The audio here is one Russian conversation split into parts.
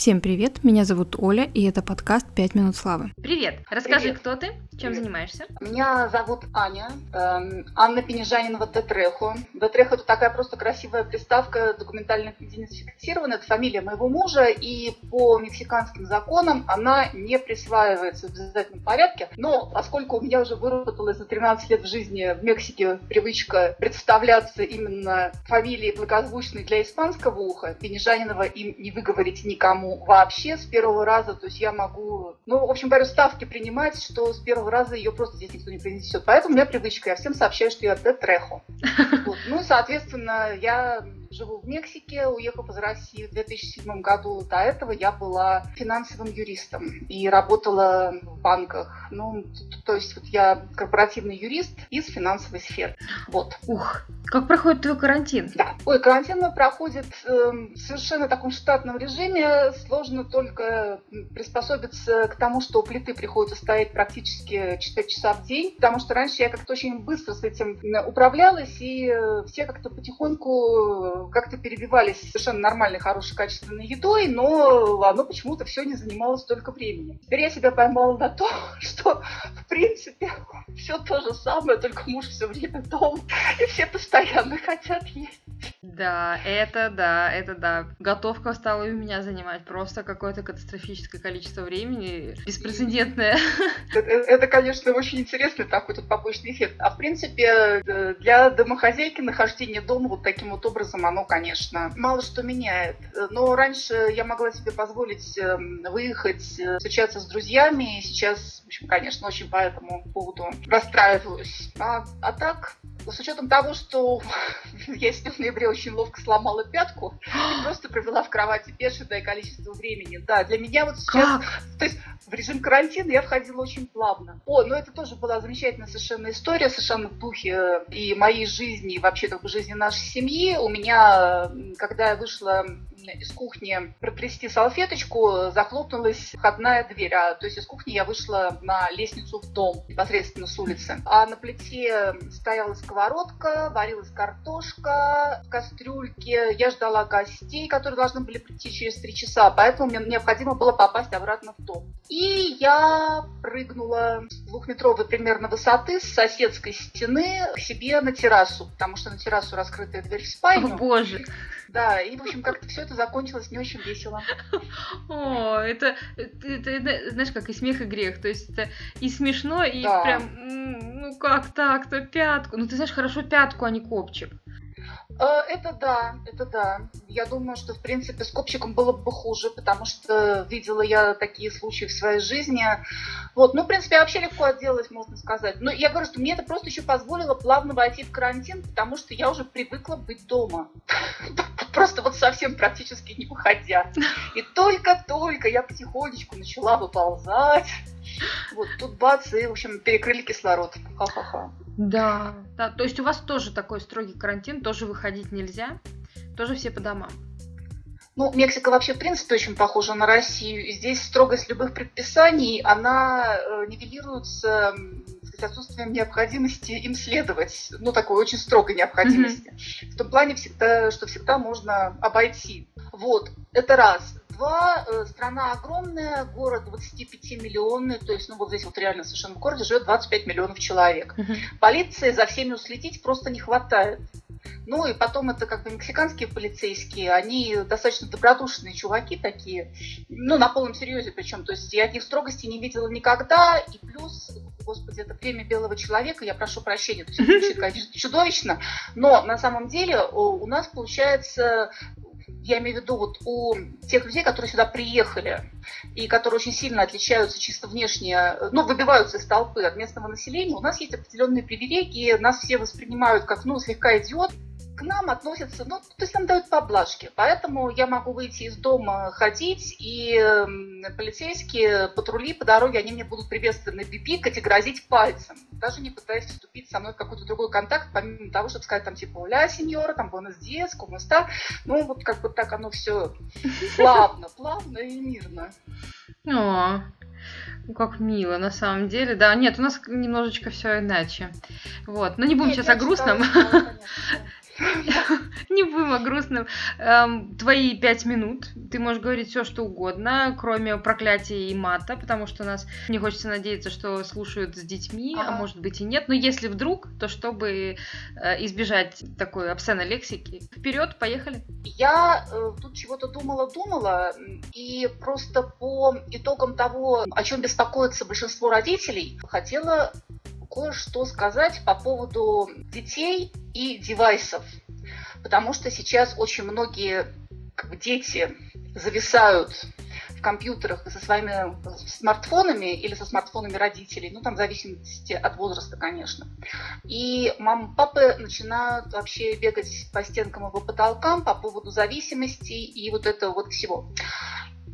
Всем привет, меня зовут Оля, и это подкаст «Пять минут славы». Привет, расскажи, Привет. кто ты, чем Привет. занимаешься? Меня зовут Аня, эм, Анна Пенежанинова Детрехо. Детрехо – это такая просто красивая приставка, документально идентифицирована. Это фамилия моего мужа, и по мексиканским законам она не присваивается в обязательном порядке. Но поскольку у меня уже выработалась за 13 лет в жизни в Мексике привычка представляться именно фамилией благозвучной для испанского уха, Пенежанинова им не выговорить никому вообще с первого раза. То есть я могу, ну, в общем говоря, ставки принимать, что с первого раза ее просто здесь никто не произнесет. Поэтому у меня привычка, я всем сообщаю, что я. Вот. Ну, соответственно, я живу в Мексике, уехав из России в 2007 году. До этого я была финансовым юристом и работала в банках. Ну, то есть вот я корпоративный юрист из финансовой сферы. Вот. Ух, как проходит твой карантин? Да. Ой, карантин проходит эм, в совершенно таком штатном режиме. Сложно только приспособиться к тому, что у плиты приходится стоять практически 4 часа в день, потому что раньше я как-то очень быстро с этим управлялась, и э, все как-то потихоньку э, как-то перебивались совершенно нормальной, хорошей, качественной едой, но оно почему-то все не занимало столько времени. Теперь я себя поймала на то, что в принципе все то же самое, только муж все время дома, и все постоянно хотят есть. Да, это да, это да. Готовка стала у меня занимать просто какое-то катастрофическое количество времени, беспрецедентное. Это, конечно, очень интересный такой тут побочный эффект. А в принципе, э, для домохозяйки нахождение дома вот таким вот образом, оно, конечно, мало что меняет. Но раньше я могла себе позволить э, выехать, э, встречаться с друзьями, и сейчас, в общем, конечно, очень по этому поводу расстраиваюсь. А, а так, с учетом того, что я себе в ноябре очень ловко сломала пятку и просто провела в кровати бешеное количество времени. Да, для меня вот сейчас... Как? То есть в режим карантина я входила очень плавно. О, ну это тоже была замечательная совершенно история, совершенно в духе э, и моей жизни, и вообще как бы жизни нашей семьи. У меня, когда я вышла из кухни протрясти салфеточку, захлопнулась входная дверь. А, то есть из кухни я вышла на лестницу в дом, непосредственно с улицы. А на плите стояла сковородка, варилась картошка в кастрюльке. Я ждала гостей, которые должны были прийти через три часа, поэтому мне необходимо было попасть обратно в дом. И я прыгнула с двухметровой примерно высоты с соседской стены к себе на террасу, потому что на террасу раскрытая дверь в О спальню. боже. Да, и, в общем, как-то все это закончилось не очень весело. О, это, это, это, знаешь, как и смех, и грех. То есть это и смешно, и Да. прям, ну как так-то, пятку. Ну ты знаешь, хорошо пятку, а не копчик. Э, Это да, это да. Я думаю, что, в принципе, с копчиком было бы хуже, потому что видела я такие случаи в своей жизни. Вот, ну, в принципе, вообще легко отделалась, можно сказать. Но я говорю, что мне это просто еще позволило плавно войти в карантин, потому что я уже привыкла быть дома. Просто вот совсем практически не выходя. И только-только я потихонечку начала выползать. Вот тут бац, и, в общем, перекрыли кислород. Ха-ха-ха. Да. да. То есть у вас тоже такой строгий карантин, тоже выходить нельзя, тоже все по домам. Ну, Мексика вообще, в принципе, очень похожа на Россию. И здесь строгость любых предписаний, она э, нивелируется с отсутствием необходимости им следовать. Ну, такой очень строгой необходимости. В том плане, всегда, что всегда можно обойти. Вот, это раз. Два, э, страна огромная, город 25-миллионный, то есть, ну, вот здесь вот реально совершенно в городе живет 25 миллионов человек. Полиции за всеми уследить просто не хватает. Ну и потом это как бы мексиканские полицейские, они достаточно добродушные чуваки такие, ну на полном серьезе причем, то есть я их строгости не видела никогда, и плюс, господи, это племя белого человека, я прошу прощения, это звучит, конечно, чудовищно, но на самом деле о, у нас получается я имею в виду вот у тех людей, которые сюда приехали и которые очень сильно отличаются чисто внешне, ну, выбиваются из толпы от местного населения, у нас есть определенные привилегии, нас все воспринимают как, ну, слегка идиот, к нам относятся, ну, то есть нам дают поблажки. Поэтому я могу выйти из дома, ходить, и полицейские патрули по дороге, они мне будут приветственно пипикать и грозить пальцем. Даже не пытаясь вступить со мной в какой-то другой контакт, помимо того, чтобы сказать там типа «Ля, сеньора», там «Буэнос диас», «Кому está?». Ну, вот как бы так оно все плавно, плавно и мирно. О, ну, как мило, на самом деле. Да, нет, у нас немножечко все иначе. Вот, но не будем Нет, сейчас о грустном. конечно. Не будем о грустном. Эм, твои пять минут. Ты можешь говорить все, что угодно, кроме проклятия и мата, потому что нас не хочется надеяться, что слушают с детьми, а может быть и нет. Но если вдруг, то чтобы э, избежать такой обсценной лексики. Вперед, поехали. Я э, тут чего-то думала-думала, и просто по итогам того, о чем беспокоится большинство родителей, хотела кое-что сказать по поводу детей и девайсов. Потому что сейчас очень многие как бы, дети зависают в компьютерах со своими смартфонами или со смартфонами родителей, ну там в зависимости от возраста, конечно. И мама папы начинают вообще бегать по стенкам и по потолкам по поводу зависимости и вот этого вот всего.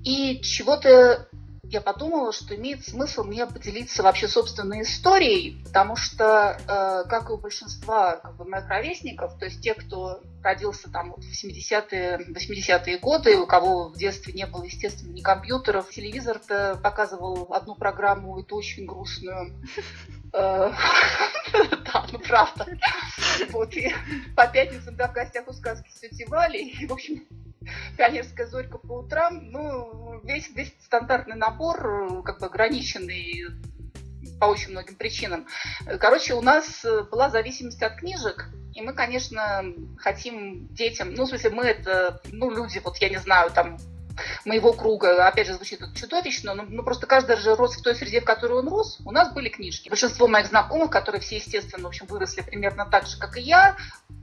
И чего-то я подумала, что имеет смысл мне поделиться вообще собственной историей, потому что, э, как и у большинства как бы, моих ровесников, то есть те, кто родился там вот, в 70-е, 80-е годы, у кого в детстве не было, естественно, ни компьютеров, телевизор-то показывал одну программу, это очень грустную. Э, да, ну правда. Вот, и по пятницам, да, в гостях у сказки с тетей и, в общем, пионерская зорька по утрам, ну, весь, весь стандартный набор, как бы ограниченный по очень многим причинам. Короче, у нас была зависимость от книжек, и мы, конечно, хотим детям, ну, в смысле, мы это, ну, люди, вот я не знаю, там, моего круга, опять же, звучит это чудовищно, но, но просто каждый же рос в той среде, в которой он рос, у нас были книжки. Большинство моих знакомых, которые все, естественно, в общем, выросли примерно так же, как и я,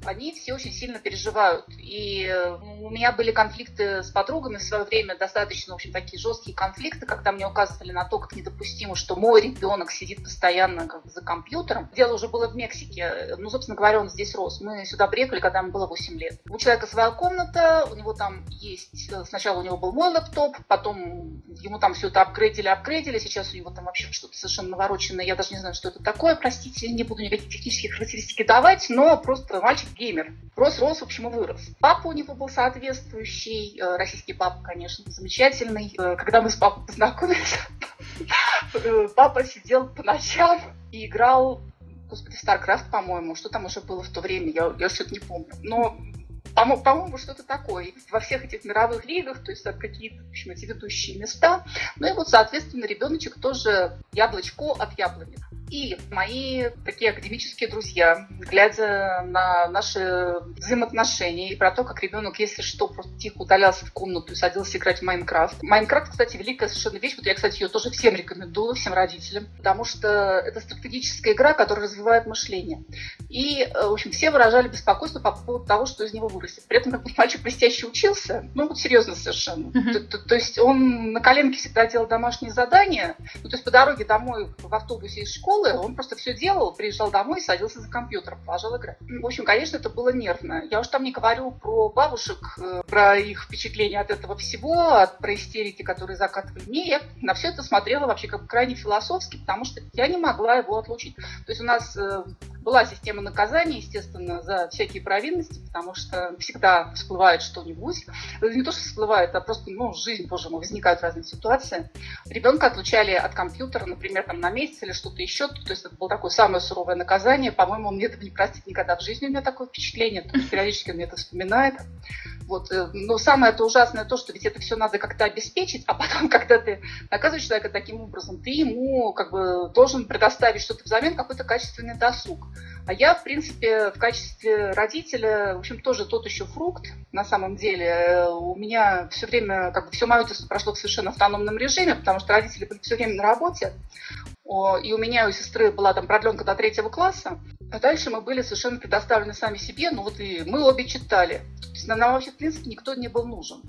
они все очень сильно переживают. И э, у меня были конфликты с подругами в свое время, достаточно, в общем, такие жесткие конфликты, когда мне указывали на то, как недопустимо, что мой ребенок сидит постоянно как за компьютером. Дело уже было в Мексике. Ну, собственно говоря, он здесь рос. Мы сюда приехали, когда ему было 8 лет. У человека своя комната, у него там есть... Э, сначала у него был мой лэптоп, потом ему там все это апгрейдили, апгрейдили. Сейчас у него там вообще что-то совершенно навороченное. Я даже не знаю, что это такое, простите, не буду никакие технические характеристики давать, но просто мальчик геймер. Рос, рос, в общем, и вырос. Папа у него был соответствующий, э, российский папа, конечно, замечательный. Э, когда мы с папой познакомились, э, папа сидел по ночам и играл господи, StarCraft, по-моему, что там уже было в то время, я, я что-то не помню. Но по-моему, что-то такое. Во всех этих мировых лигах, то есть какие-то, в общем, эти ведущие места. Ну и вот, соответственно, ребеночек тоже яблочко от яблони. И мои такие академические друзья, глядя на наши взаимоотношения и про то, как ребенок, если что, просто тихо удалялся в комнату и садился играть в Майнкрафт. Майнкрафт, кстати, великая совершенно вещь. Вот я, кстати, ее тоже всем рекомендую, всем родителям, потому что это стратегическая игра, которая развивает мышление. И, э, в общем, все выражали беспокойство по поводу того, что из него вырастет. При этом, как бы мальчик блестяще учился, ну вот серьезно совершенно. То, то, то есть он на коленке всегда делал домашние задания, ну, то есть по дороге домой в автобусе из школы школы, он просто все делал, приезжал домой, садился за компьютер, продолжал играть. В общем, конечно, это было нервно. Я уж там не говорю про бабушек, э, про их впечатления от этого всего, от, про истерики, которые закатывали. мне. Я на все это смотрела вообще как крайне философски, потому что я не могла его отлучить. То есть у нас э, была система наказания, естественно, за всякие провинности, потому что всегда всплывает что-нибудь. Не то, что всплывает, а просто, ну, жизнь, боже мой, возникают разные ситуации. Ребенка отлучали от компьютера, например, там на месяц или что-то еще. То есть это было такое самое суровое наказание. По-моему, он мне этого не простит никогда в жизни. У меня такое впечатление. То периодически он мне это вспоминает. Вот. Э, но самое это ужасное то, что ведь это все надо как-то обеспечить, а потом, когда ты наказываешь человека таким образом, ты ему как бы должен предоставить что-то взамен, какой-то качественный досуг. А я, в принципе, в качестве родителя, в общем, тоже тот еще фрукт, на самом деле. У меня все время, как бы все мое детство прошло в совершенно автономном режиме, потому что родители были все время на работе. И у меня и у сестры была там продленка до третьего класса. А дальше мы были совершенно предоставлены сами себе. Ну вот и мы обе читали. То есть нам вообще, в принципе, никто не был нужен.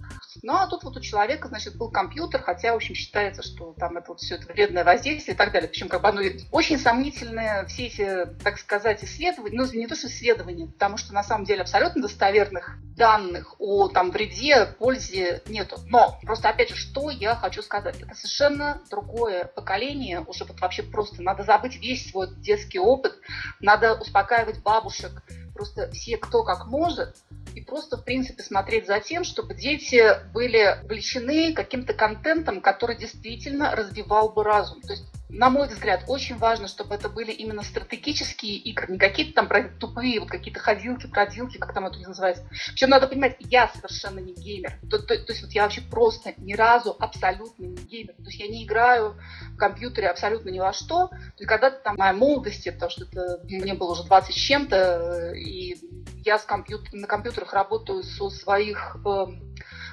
Ну а тут вот у человека, значит, был компьютер, хотя, в общем, считается, что там это вот все это вредное воздействие и так далее. Причем как бы оно очень сомнительное, все эти, так сказать, исследования, ну не то, что исследования, потому что на самом деле абсолютно достоверных данных о там вреде, пользе нету. Но просто, опять же, что я хочу сказать. Это совершенно другое поколение, уже вот вообще просто надо забыть весь свой детский опыт, надо успокаивать бабушек, просто все, кто как может, и просто, в принципе, смотреть за тем, чтобы дети были увлечены каким-то контентом, который действительно развивал бы разум. То есть на мой взгляд, очень важно, чтобы это были именно стратегические игры, не какие-то там тупые, вот какие-то ходилки, продилки, как там это называется. Причем надо понимать, я совершенно не геймер. То, то, то есть вот я вообще просто ни разу абсолютно не геймер. То есть я не играю в компьютере абсолютно ни во что. То есть когда-то там моя молодости, потому что это, мне было уже 20 с чем-то, и я с компьютер, на компьютерах работаю со своих э,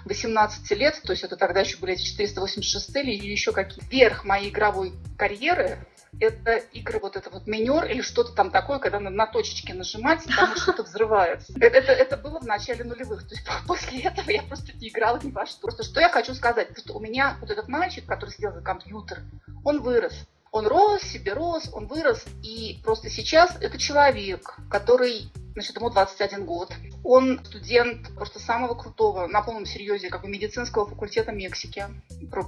18 лет, то есть это тогда еще были эти 486 или еще какие. Верх моей игровой карьеры это игры вот это вот минер или что-то там такое, когда надо на точечки нажимать, и там что-то взрывается. Это, это, это было в начале нулевых. То есть после этого я просто не играла ни во что. Просто что я хочу сказать, что у меня вот этот мальчик, который сидел за компьютер, он вырос. Он рос, себе рос, он вырос, и просто сейчас это человек, который значит, ему 21 год. Он студент просто самого крутого, на полном серьезе, как бы медицинского факультета Мексики.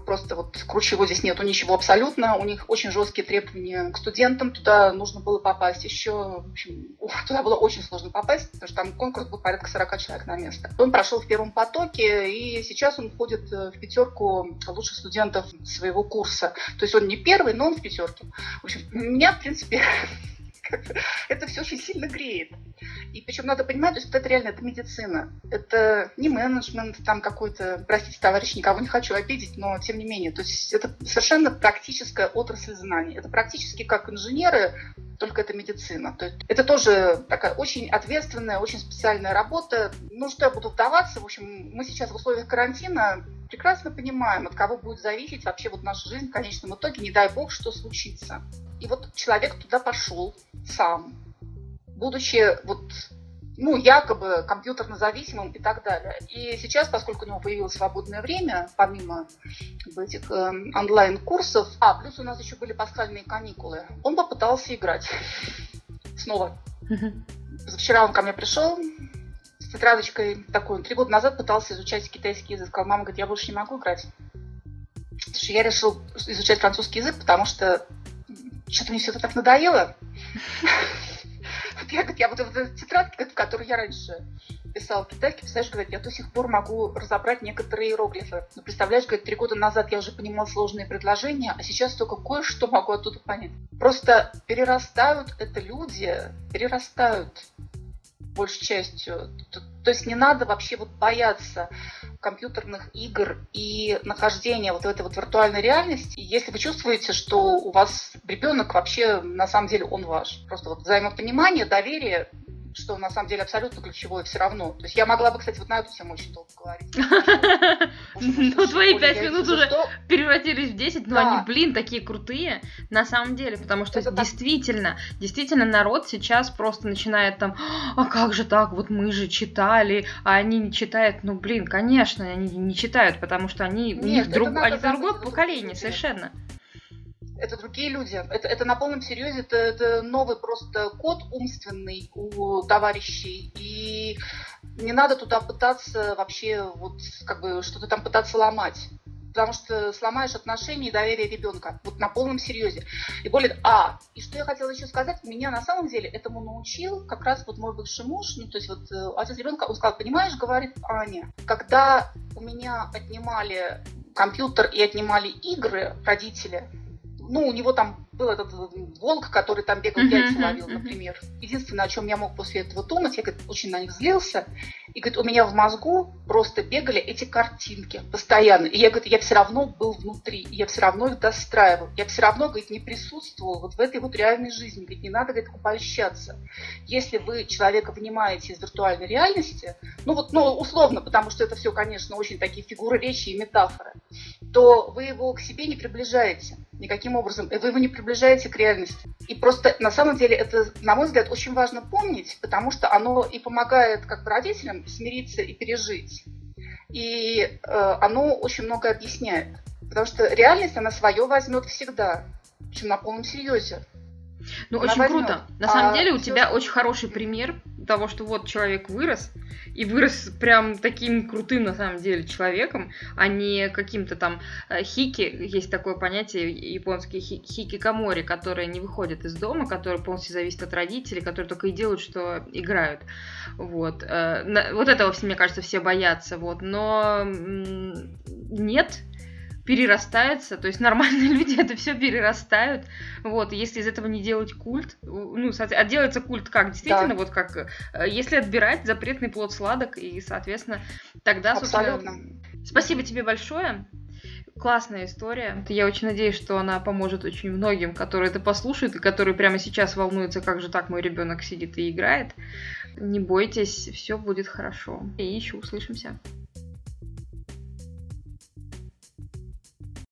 Просто вот круче его здесь нету ничего абсолютно. У них очень жесткие требования к студентам. Туда нужно было попасть еще, в общем, туда было очень сложно попасть, потому что там конкурс был порядка 40 человек на место. Он прошел в первом потоке, и сейчас он входит э, в пятерку лучших студентов своего курса. То есть он не первый, но он в пятерке. В общем, меня, в принципе, это все очень сильно греет. И причем надо понимать, что это реально это медицина. Это не менеджмент там какой-то, простите, товарищ, никого не хочу обидеть, но тем не менее. То есть это совершенно практическая отрасль знаний. Это практически как инженеры, только это медицина. То есть это тоже такая очень ответственная, очень специальная работа. Ну, что я буду вдаваться, в общем, мы сейчас в условиях карантина прекрасно понимаем, от кого будет зависеть вообще вот наша жизнь в конечном итоге, не дай бог, что случится. И вот человек туда пошел сам, будучи вот ну, якобы компьютерно зависимым и так далее. И сейчас, поскольку у него появилось свободное время, помимо этих э, онлайн-курсов, а, плюс у нас еще были пасхальные каникулы, он попытался играть снова. Вчера он ко мне пришел тетрадочкой такой, три года назад пытался изучать китайский язык. Сказал, мама говорит, я больше не могу играть. Я решил изучать французский язык, потому что что-то мне все это так надоело. Я, я вот эта тетрадка, в которой я раньше писала китайский, представляешь, говорит, я до сих пор могу разобрать некоторые иероглифы. Но представляешь, говорит, три года назад я уже понимала сложные предложения, а сейчас только кое-что могу оттуда понять. Просто перерастают это люди, перерастают большей частью. То, то есть не надо вообще вот бояться компьютерных игр и нахождения вот в этой вот виртуальной реальности, если вы чувствуете, что у вас ребенок вообще на самом деле он ваш. Просто вот взаимопонимание, доверие, что на самом деле абсолютно ключевое все равно. То есть я могла бы, кстати, вот на эту тему очень долго говорить. Ну, твои пять минут уже превратились в 10, но они, блин, такие крутые на самом деле, потому что действительно, действительно народ сейчас просто начинает там, а как же так, вот мы же читали, а они не читают, ну, блин, конечно, они не читают, потому что они, у них другое поколение совершенно это другие люди. Это, это на полном серьезе, это, это новый просто код умственный у товарищей. И не надо туда пытаться вообще вот как бы что-то там пытаться ломать. Потому что сломаешь отношения и доверие ребенка. Вот на полном серьезе. И более... А, и что я хотела еще сказать, меня на самом деле этому научил как раз вот мой бывший муж, ну, то есть вот э, отец ребенка, он сказал, понимаешь, говорит Аня, когда у меня отнимали компьютер и отнимали игры родители, ну, у него там был этот волк, который там бегал, яйца ловил, например. Единственное, о чем я мог после этого думать, я, говорит, очень на них злился. И, говорит, у меня в мозгу просто бегали эти картинки постоянно. И я, говорит, я все равно был внутри, и я все равно их достраивал. Я все равно, говорит, не присутствовал вот в этой вот реальной жизни. Говорит, не надо, говорит, обольщаться. Если вы человека вынимаете из виртуальной реальности, ну вот, ну, условно, потому что это все, конечно, очень такие фигуры речи и метафоры, то вы его к себе не приближаете никаким образом. Вы его не приближаете к реальности. И просто на самом деле это, на мой взгляд, очень важно помнить, потому что оно и помогает как бы родителям смириться и пережить. И э, оно очень много объясняет. Потому что реальность, она свое возьмет всегда. Причем на полном серьезе. Ну, Она очень возьмет. круто. На а самом деле у тебя очень хороший пример того, что вот человек вырос, и вырос прям таким крутым, на самом деле, человеком, а не каким-то там э, хики, есть такое понятие японские хикикамори, которые не выходят из дома, которые полностью зависят от родителей, которые только и делают, что играют. Вот. Э, вот этого, мне кажется, все боятся, вот. Но нет, перерастается, то есть нормальные люди это все перерастают, вот, если из этого не делать культ, ну, а делается культ как, действительно, да. вот как, э, если отбирать запретный плод сладок, и, соответственно, тогда, Абсолютно. спасибо тебе большое, классная история. Я очень надеюсь, что она поможет очень многим, которые это послушают и которые прямо сейчас волнуются, как же так мой ребенок сидит и играет. Не бойтесь, все будет хорошо. И еще услышимся.